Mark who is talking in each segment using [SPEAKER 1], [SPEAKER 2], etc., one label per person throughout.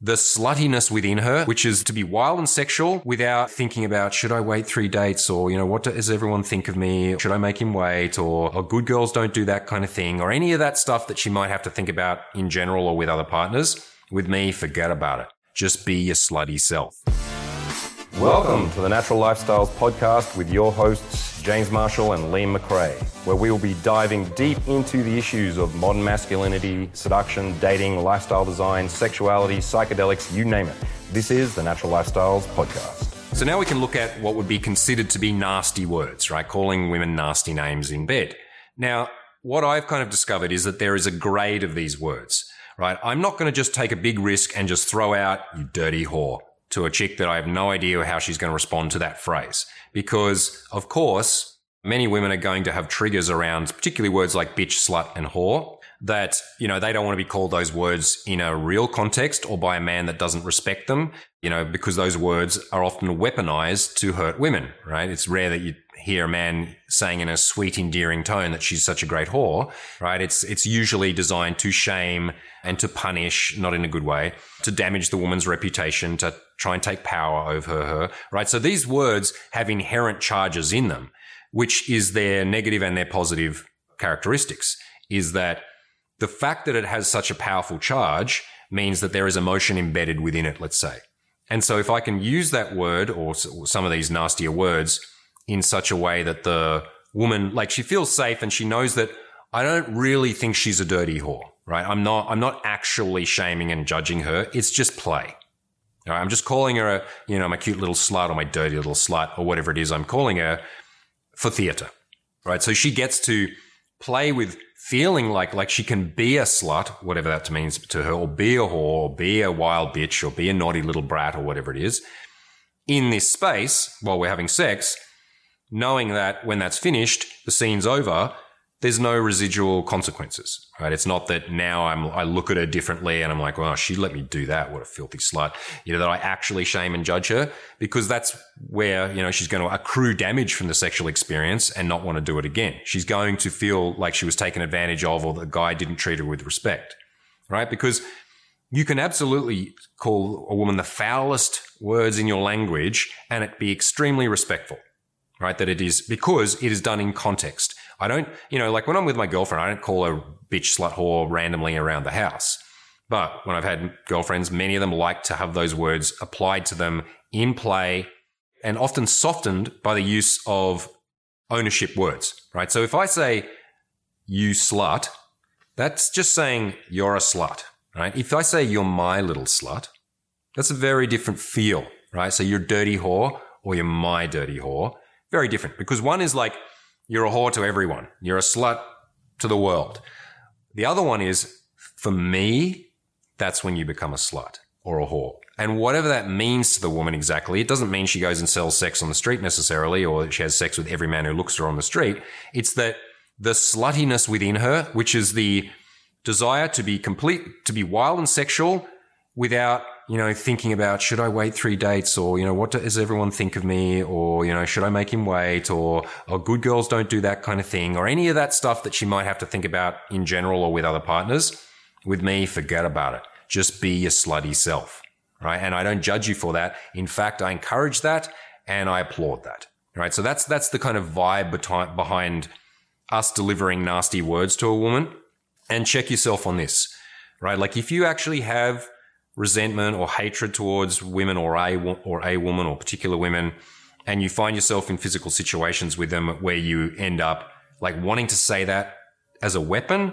[SPEAKER 1] the sluttiness within her, which is to be wild and sexual without thinking about, should I wait three dates or, you know, what does everyone think of me? Should I make him wait or, or good girls don't do that kind of thing or any of that stuff that she might have to think about in general or with other partners. With me, forget about it. Just be your slutty self. Welcome to the Natural Lifestyles Podcast with your hosts, James Marshall and Liam McRae, where we will be diving deep into the issues of modern masculinity, seduction, dating, lifestyle design, sexuality, psychedelics, you name it. This is the Natural Lifestyles Podcast. So now we can look at what would be considered to be nasty words, right? Calling women nasty names in bed. Now, what I've kind of discovered is that there is a grade of these words, right? I'm not going to just take a big risk and just throw out, you dirty whore to a chick that I have no idea how she's going to respond to that phrase. Because, of course, many women are going to have triggers around particularly words like bitch, slut, and whore that, you know, they don't want to be called those words in a real context or by a man that doesn't respect them, you know, because those words are often weaponized to hurt women, right? It's rare that you hear a man saying in a sweet, endearing tone that she's such a great whore, right? It's, it's usually designed to shame and to punish, not in a good way, to damage the woman's reputation, to try and take power over her, right? So these words have inherent charges in them, which is their negative and their positive characteristics, is that the fact that it has such a powerful charge means that there is emotion embedded within it, let's say. And so if I can use that word or some of these nastier words in such a way that the woman, like she feels safe and she knows that I don't really think she's a dirty whore, right? I'm not, I'm not actually shaming and judging her. It's just play. Right? I'm just calling her a, you know, my cute little slut or my dirty little slut or whatever it is I'm calling her for theater, right? So she gets to play with feeling like, like she can be a slut, whatever that means to her, or be a whore, or be a wild bitch, or be a naughty little brat, or whatever it is in this space while we're having sex knowing that when that's finished, the scene's over, there's no residual consequences, right? It's not that now I'm, I look at her differently and I'm like, well, she let me do that. What a filthy slut. You know, that I actually shame and judge her because that's where, you know, she's going to accrue damage from the sexual experience and not want to do it again. She's going to feel like she was taken advantage of or the guy didn't treat her with respect, right? Because you can absolutely call a woman the foulest words in your language and it be extremely respectful right? That it is because it is done in context. I don't, you know, like when I'm with my girlfriend, I don't call her bitch, slut, whore randomly around the house. But when I've had girlfriends, many of them like to have those words applied to them in play and often softened by the use of ownership words, right? So if I say, you slut, that's just saying you're a slut, right? If I say you're my little slut, that's a very different feel, right? So you're dirty whore or you're my dirty whore. Very different because one is like, you're a whore to everyone. You're a slut to the world. The other one is, for me, that's when you become a slut or a whore. And whatever that means to the woman exactly, it doesn't mean she goes and sells sex on the street necessarily or she has sex with every man who looks at her on the street. It's that the sluttiness within her, which is the desire to be complete, to be wild and sexual without you know, thinking about should I wait three dates or, you know, what does everyone think of me or, you know, should I make him wait or, or good girls don't do that kind of thing or any of that stuff that she might have to think about in general or with other partners. With me, forget about it. Just be your slutty self. Right. And I don't judge you for that. In fact, I encourage that and I applaud that. Right. So that's, that's the kind of vibe behind us delivering nasty words to a woman and check yourself on this. Right. Like if you actually have resentment or hatred towards women or a or a woman or particular women, and you find yourself in physical situations with them where you end up like wanting to say that as a weapon,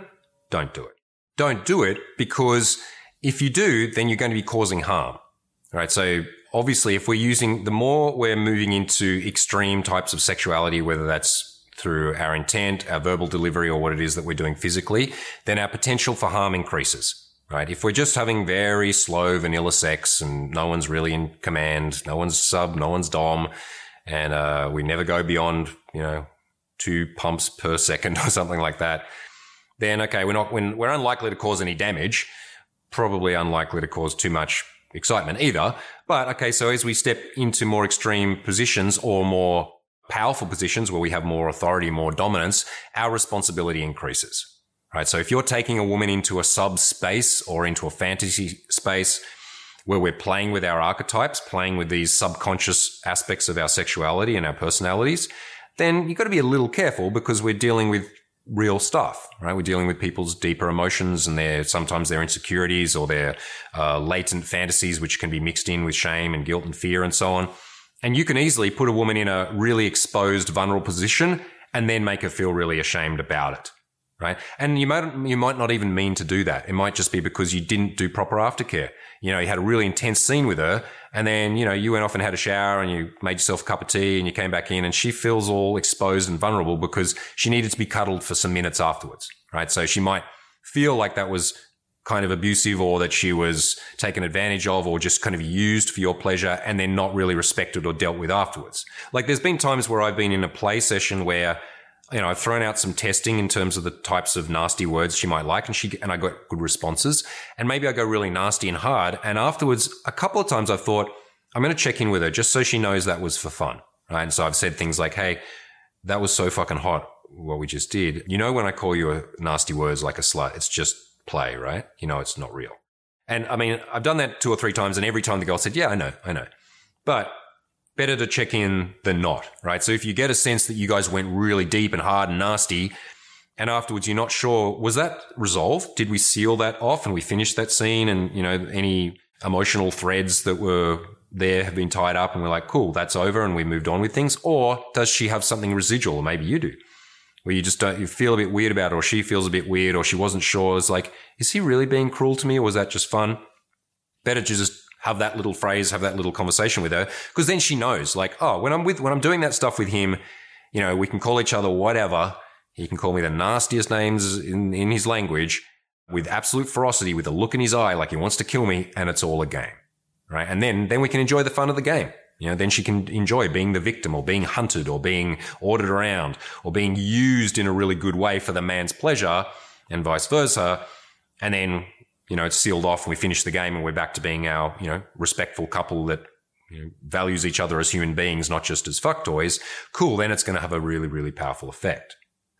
[SPEAKER 1] don't do it. Don't do it because if you do, then you're going to be causing harm. Right. So obviously, if we're using the more we're moving into extreme types of sexuality, whether that's through our intent, our verbal delivery, or what it is that we're doing physically, then our potential for harm increases right? If we're just having very slow vanilla sex and no one's really in command, no one's sub, no one's dom, and uh, we never go beyond, you know, two pumps per second or something like that, then okay, we're not we're unlikely to cause any damage, probably unlikely to cause too much excitement either. But okay, so as we step into more extreme positions or more powerful positions where we have more authority, more dominance, our responsibility increases right? So if you're taking a woman into a sub space or into a fantasy space where we're playing with our archetypes, playing with these subconscious aspects of our sexuality and our personalities, then you've got to be a little careful because we're dealing with real stuff, right? We're dealing with people's deeper emotions and their sometimes their insecurities or their uh, latent fantasies, which can be mixed in with shame and guilt and fear and so on. And you can easily put a woman in a really exposed, vulnerable position and then make her feel really ashamed about it. Right. And you might, you might not even mean to do that. It might just be because you didn't do proper aftercare. You know, you had a really intense scene with her and then, you know, you went off and had a shower and you made yourself a cup of tea and you came back in and she feels all exposed and vulnerable because she needed to be cuddled for some minutes afterwards. Right. So she might feel like that was kind of abusive or that she was taken advantage of or just kind of used for your pleasure and then not really respected or dealt with afterwards. Like there's been times where I've been in a play session where you know, I've thrown out some testing in terms of the types of nasty words she might like and she and I got good responses. And maybe I go really nasty and hard and afterwards a couple of times I've thought I'm going to check in with her just so she knows that was for fun. Right? And so I've said things like, "Hey, that was so fucking hot what we just did. You know when I call you nasty words like a slut, it's just play, right? You know, it's not real. And I mean, I've done that two or three times, and every time the girl said, Yeah, I know, I know. But better to check in than not, right? So if you get a sense that you guys went really deep and hard and nasty, and afterwards you're not sure, was that resolved? Did we seal that off and we finished that scene and, you know, any emotional threads that were there have been tied up and we're like, cool, that's over and we moved on with things? Or does she have something residual? Maybe you do where you just don't, you feel a bit weird about it, or she feels a bit weird, or she wasn't sure. It's like, is he really being cruel to me, or was that just fun? Better to just have that little phrase, have that little conversation with her, because then she knows, like, oh, when I'm with, when I'm doing that stuff with him, you know, we can call each other whatever. He can call me the nastiest names in, in his language with absolute ferocity, with a look in his eye, like he wants to kill me, and it's all a game, right? And then, then we can enjoy the fun of the game. You know, then she can enjoy being the victim or being hunted or being ordered around or being used in a really good way for the man's pleasure and vice versa. And then, you know, it's sealed off and we finish the game and we're back to being our, you know, respectful couple that you know, values each other as human beings, not just as fuck toys. Cool. Then it's going to have a really, really powerful effect.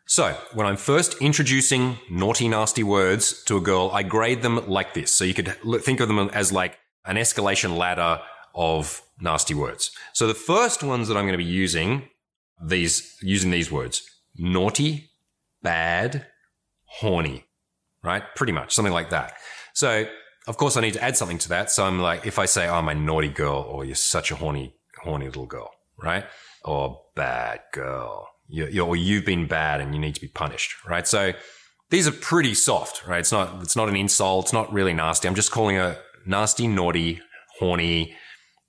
[SPEAKER 1] So when I'm first introducing naughty, nasty words to a girl, I grade them like this. So you could think of them as like an escalation ladder of nasty words. So the first ones that I'm going to be using these using these words: naughty, bad, horny, right? Pretty much something like that. So of course I need to add something to that. So I'm like, if I say, "Oh, I'm a naughty girl," or "You're such a horny, horny little girl," right? Or "Bad girl," you, you, or "You've been bad and you need to be punished," right? So these are pretty soft, right? It's not it's not an insult. It's not really nasty. I'm just calling her nasty, naughty, horny,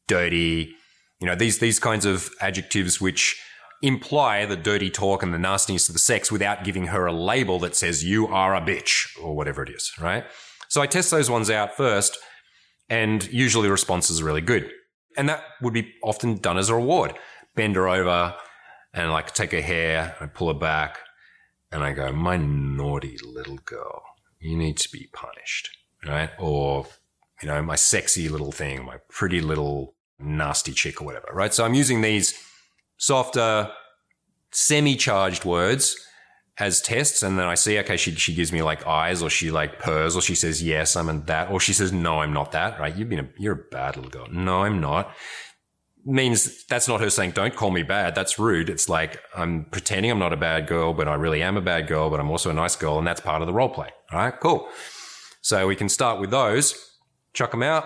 [SPEAKER 1] dirty, you know, these, these kinds of adjectives which imply the dirty talk and the nastiness of the sex without giving her a label that says you are a bitch or whatever it is, right? So I test those ones out first and usually the responses are really good. And that would be often done as a reward. Bend her over and like take her hair, I pull her back and I go, my naughty little girl, you need to be punished, right? Or, you know, my sexy little thing, my pretty little nasty chick or whatever, right? So I'm using these softer, semi-charged words as tests, and then I see, okay, she she gives me like eyes, or she like purrs, or she says yes, I'm in that, or she says no, I'm not that, right? You've been a, you're a bad little girl. No, I'm not. Means that's not her saying don't call me bad. That's rude. It's like I'm pretending I'm not a bad girl, but I really am a bad girl, but I'm also a nice girl, and that's part of the role play. All right, cool. So we can start with those, chuck them out,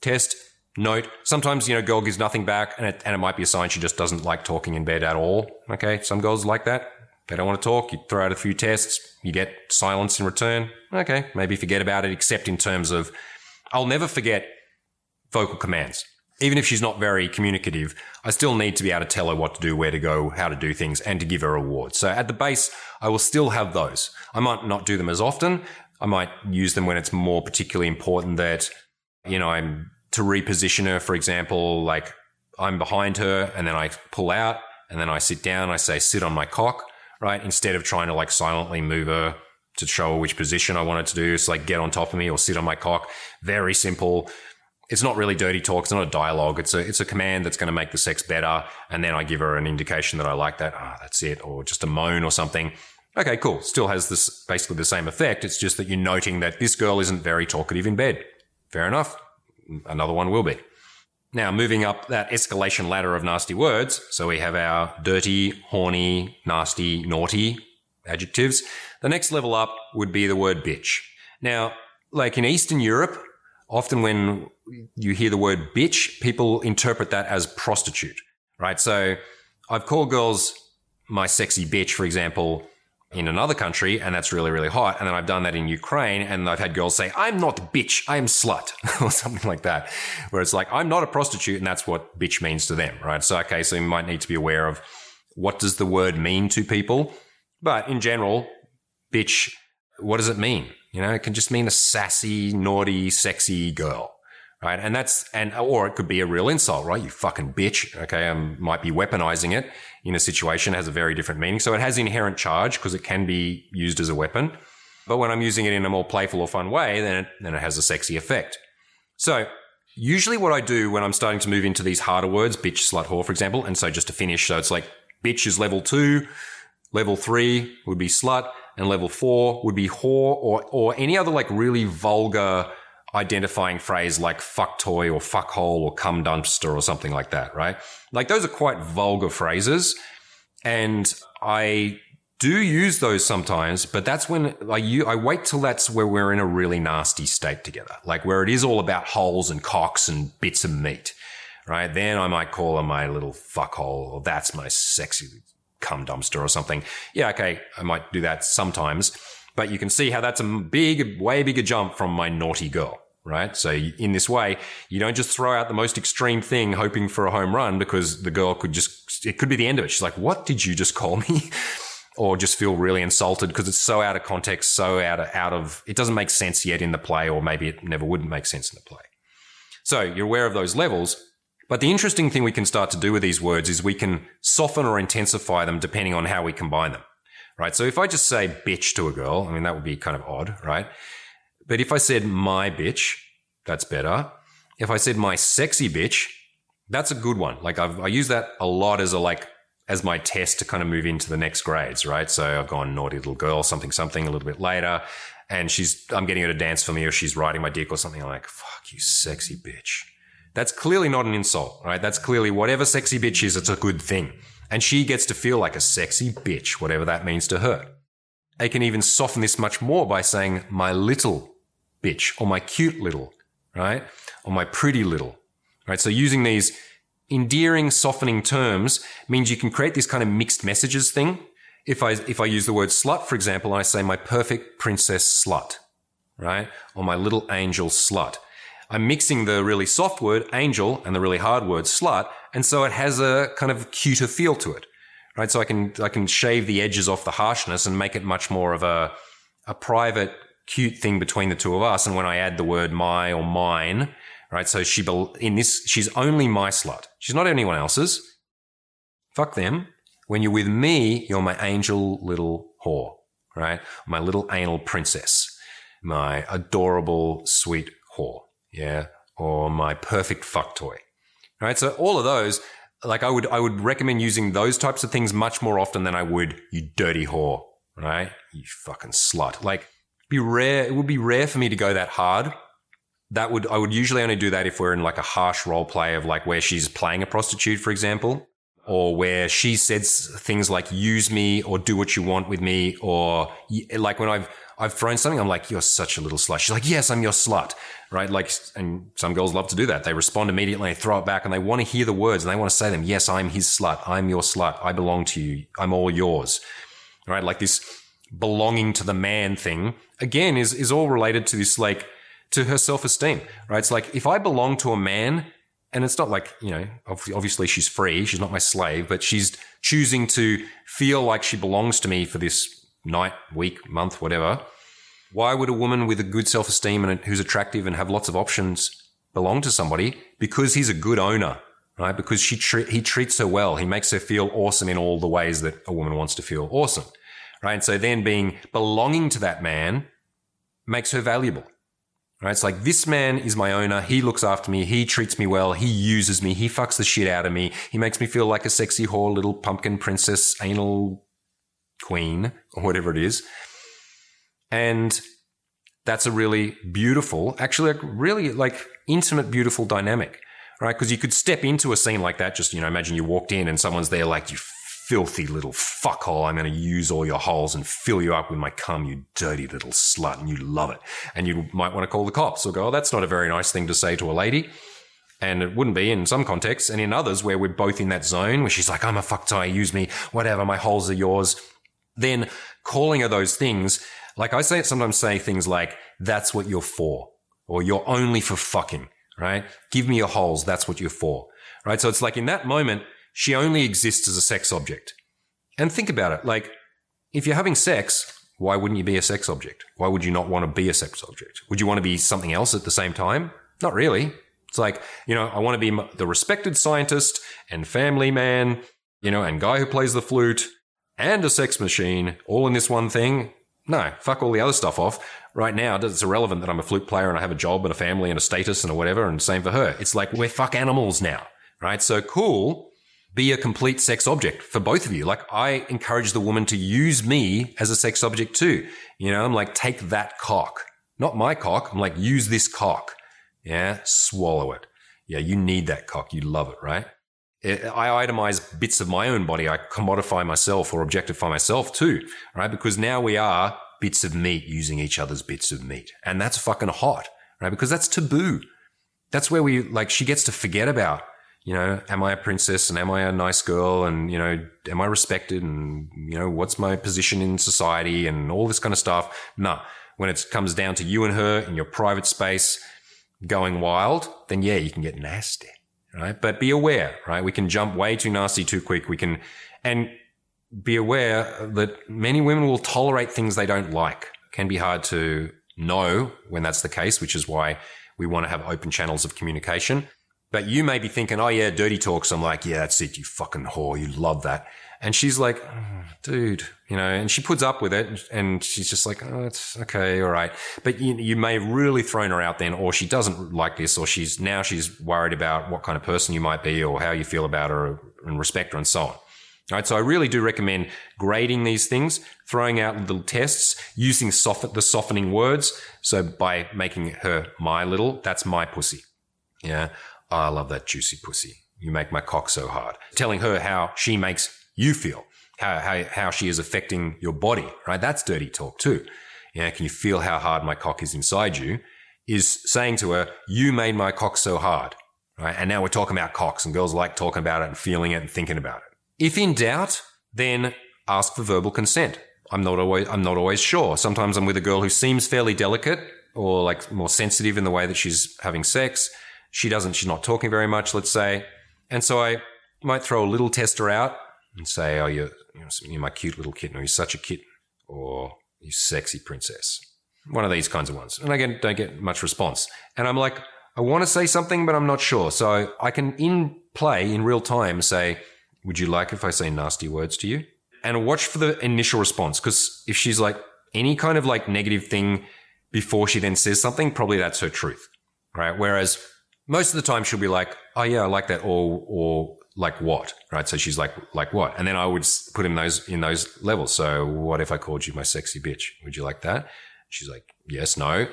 [SPEAKER 1] test, note. Sometimes, you know, girl gives nothing back and it, and it might be a sign she just doesn't like talking in bed at all. Okay. Some girls like that. They don't want to talk. You throw out a few tests. You get silence in return. Okay. Maybe forget about it, except in terms of, I'll never forget vocal commands. Even if she's not very communicative, I still need to be able to tell her what to do, where to go, how to do things, and to give her rewards. So at the base, I will still have those. I might not do them as often. I might use them when it's more particularly important that, you know, I'm to reposition her, for example, like I'm behind her and then I pull out and then I sit down. I say, sit on my cock, right? Instead of trying to like silently move her to show her which position I wanted to do. It's like get on top of me or sit on my cock. Very simple. It's not really dirty talk. It's not a dialogue. It's a, it's a command that's going to make the sex better. And then I give her an indication that I like that. Ah, oh, that's it. Or just a moan or something. Okay, cool. Still has this basically the same effect. It's just that you're noting that this girl isn't very talkative in bed. Fair enough another one will be. Now, moving up that escalation ladder of nasty words, so we have our dirty, horny, nasty, naughty adjectives. The next level up would be the word bitch. Now, like in Eastern Europe, often when you hear the word bitch, people interpret that as prostitute, right? So I've called girls my sexy bitch, for example, in another country, and that's really, really hot. And then I've done that in Ukraine, and I've had girls say, I'm not bitch, I'm slut, or something like that, where it's like, I'm not a prostitute, and that's what bitch means to them, right? So, okay, so you might need to be aware of what does the word mean to people. But in general, bitch, what does it mean? You know, it can just mean a sassy, naughty, sexy girl right? And that's and or it could be a real insult, right? You fucking bitch. Okay, I might be weaponizing it in a situation has a very different meaning. So it has inherent charge because it can be used as a weapon. But when I'm using it in a more playful or fun way, then it, then it has a sexy effect. So usually what I do when I'm starting to move into these harder words, bitch, slut, whore, for example, and so just to finish, so it's like bitch is level two, level three would be slut, and level four would be whore or or any other like really vulgar identifying phrase like fuck toy or fuck hole or cum dumpster or something like that, right? Like those are quite vulgar phrases. And I do use those sometimes, but that's when I, I wait till that's where we're in a really nasty state together, like where it is all about holes and cocks and bits of meat, right? Then I might call her my little fuckhole or that's my sexy cum dumpster or something. Yeah, okay, I might do that sometimes. But you can see how that's a big, way bigger jump from my naughty girl, right? So in this way, you don't just throw out the most extreme thing hoping for a home run because the girl could just, it could be the end of it. She's like, what did you just call me? or just feel really insulted because it's so out of context, so out of, out of, it doesn't make sense yet in the play, or maybe it never wouldn't make sense in the play. So you're aware of those levels. But the interesting thing we can start to do with these words is we can soften or intensify them depending on how we combine them right? So if I just say bitch to a girl, I mean, that would be kind of odd, right? But if I said my bitch, that's better. If I said my sexy bitch, that's a good one. Like I've, I use that a lot as a like, as my test to kind of move into the next grades, right? So I've gone naughty little girl, something, something a little bit later. And she's, I'm getting her to dance for me or she's riding my dick or something. I'm like, fuck you, sexy bitch. That's clearly not an insult, right? That's clearly whatever sexy bitch is, it's a good thing and she gets to feel like a sexy bitch, whatever that means to her. I can even soften this much more by saying my little bitch or my cute little, right? Or my pretty little, right? So using these endearing, softening terms means you can create this kind of mixed messages thing. If I, if I use the word slut, for example, I say my perfect princess slut, right? Or my little angel slut. I'm mixing the really soft word angel and the really hard word slut. And so it has a kind of cuter feel to it, right? So I can, I can shave the edges off the harshness and make it much more of a, a private, cute thing between the two of us. And when I add the word my or mine, right? So she, in this, she's only my slut. She's not anyone else's. Fuck them. When you're with me, you're my angel little whore, right? My little anal princess, my adorable, sweet whore yeah, or my perfect fuck toy. Right. So all of those, like I would, I would recommend using those types of things much more often than I would you dirty whore. Right. You fucking slut. Like be rare. It would be rare for me to go that hard. That would, I would usually only do that if we're in like a harsh role play of like where she's playing a prostitute, for example, or where she says things like use me or do what you want with me, or like when I've, I've thrown something, I'm like, you're such a little slut. She's like, yes, I'm your slut right? Like, and some girls love to do that. They respond immediately, they throw it back, and they want to hear the words and they want to say them. Yes, I'm his slut. I'm your slut. I belong to you. I'm all yours, right? Like this belonging to the man thing again is is all related to this like to her self esteem, right? It's like if I belong to a man. And it's not like, you know, obviously she's free. She's not my slave, but she's choosing to feel like she belongs to me for this night, week, month, whatever why would a woman with a good self esteem and who's attractive and have lots of options belong to somebody? Because he's a good owner, right? Because she tre- he treats her well. He makes her feel awesome in all the ways that a woman wants to feel awesome, right? And so then being belonging to that man makes her valuable. Right? It's like this man is my owner. He looks after me. He treats me well. He uses me. He fucks the shit out of me. He makes me feel like a sexy whore, little pumpkin princess, anal queen, or whatever it is. And that's a really beautiful, actually, really like intimate, beautiful dynamic, right? Because you could step into a scene like that. Just, you know, imagine you walked in and someone's there like, you filthy little fuckhole. I'm going to use all your holes and fill you up with my cum, you dirty little slut. And you love it. And you might want to call the cops or go, oh, that's not a very nice thing to say to a lady. And it wouldn't be in some contexts. And in others where we're both in that zone where she's like, I'm a fuck tie, use me, whatever, my holes are yours. Then calling her those things, like I say, it sometimes say things like, that's what you're for, or you're only for fucking, right? Give me your holes. That's what you're for, right? So it's like in that moment, she only exists as a sex object. And think about it. Like, if you're having sex, why wouldn't you be a sex object? Why would you not want to be a sex object? Would you want to be something else at the same time? Not really. It's like, you know, I want to be the respected scientist and family man, you know, and guy who plays the flute and a sex machine all in this one thing. No, fuck all the other stuff off. Right now, it's irrelevant that I'm a flute player and I have a job and a family and a status and a whatever, and same for her. It's like we're fuck animals now, right? So cool. Be a complete sex object for both of you. Like I encourage the woman to use me as a sex object too. You know, I'm like, take that cock, not my cock. I'm like, use this cock. Yeah. Swallow it. Yeah. You need that cock. You love it, right? I itemize bits of my own body. I commodify myself or objectify myself too, right? Because now we are bits of meat using each other's bits of meat. And that's fucking hot, right? Because that's taboo. That's where we, like, she gets to forget about, you know, am I a princess and am I a nice girl and, you know, am I respected and, you know, what's my position in society and all this kind of stuff. No. When it comes down to you and her in your private space, going wild, then yeah, you can get nasty, right? But be aware, right? We can jump way too nasty too quick. We can, and be aware that many women will tolerate things they don't like. Can be hard to know when that's the case, which is why we want to have open channels of communication. But you may be thinking, oh yeah, dirty talks. I'm like, yeah, that's it, you fucking whore. You love that. And she's like, oh, dude, you know, and she puts up with it and she's just like, oh, it's okay. All right. But you, you may have really thrown her out then, or she doesn't like this, or she's now she's worried about what kind of person you might be or how you feel about her and respect her and so on. All right. So I really do recommend grading these things, throwing out little tests, using soft, the softening words. So by making her my little, that's my pussy. Yeah. I love that juicy pussy. You make my cock so hard. Telling her how she makes you feel, how, how, how she is affecting your body, right? That's dirty talk too. You know, can you feel how hard my cock is inside you? Is saying to her, you made my cock so hard, right? And now we're talking about cocks and girls like talking about it and feeling it and thinking about it. If in doubt, then ask for verbal consent. I'm not always, I'm not always sure. Sometimes I'm with a girl who seems fairly delicate or like more sensitive in the way that she's having sex. She doesn't, she's not talking very much, let's say. And so I might throw a little tester out and say, "Oh, you're, you're my cute little kitten," or "You're such a kitten," or "You sexy princess." One of these kinds of ones, and again, don't get much response. And I'm like, I want to say something, but I'm not sure. So I can in play in real time say, "Would you like if I say nasty words to you?" And watch for the initial response because if she's like any kind of like negative thing before she then says something, probably that's her truth, right? Whereas most of the time she'll be like, "Oh yeah, I like that," or or like what, right? So she's like, like what? And then I would put in those, in those levels. So what if I called you my sexy bitch? Would you like that? She's like, yes, no.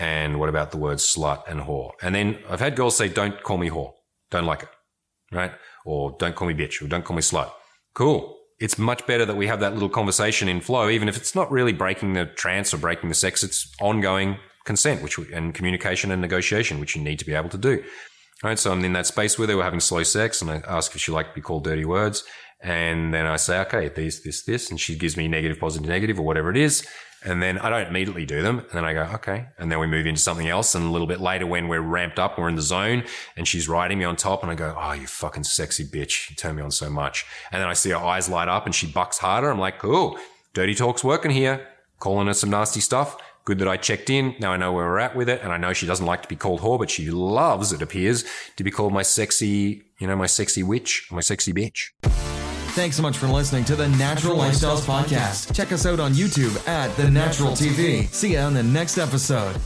[SPEAKER 1] And what about the words slut and whore? And then I've had girls say, don't call me whore. Don't like it. Right. Or don't call me bitch or don't call me slut. Cool. It's much better that we have that little conversation in flow, even if it's not really breaking the trance or breaking the sex. It's ongoing consent, which we, and communication and negotiation, which you need to be able to do. Right. So I'm in that space with her. We're having slow sex and I ask if she like to be called dirty words. And then I say, okay, this, this, this. And she gives me negative, positive, negative or whatever it is. And then I don't immediately do them. And then I go, okay. And then we move into something else. And a little bit later when we're ramped up, we're in the zone and she's riding me on top and I go, oh, you fucking sexy bitch. You turn me on so much. And then I see her eyes light up and she bucks harder. I'm like, cool. Dirty talk's working here. Calling her some nasty stuff. Good that I checked in. Now I know where we're at with it. And I know she doesn't like to be called whore, but she loves, it appears, to be called my sexy, you know, my sexy witch, my sexy bitch.
[SPEAKER 2] Thanks so much for listening to the Natural Lifestyles Podcast. Check us out on YouTube at The Natural TV. See you on the next episode.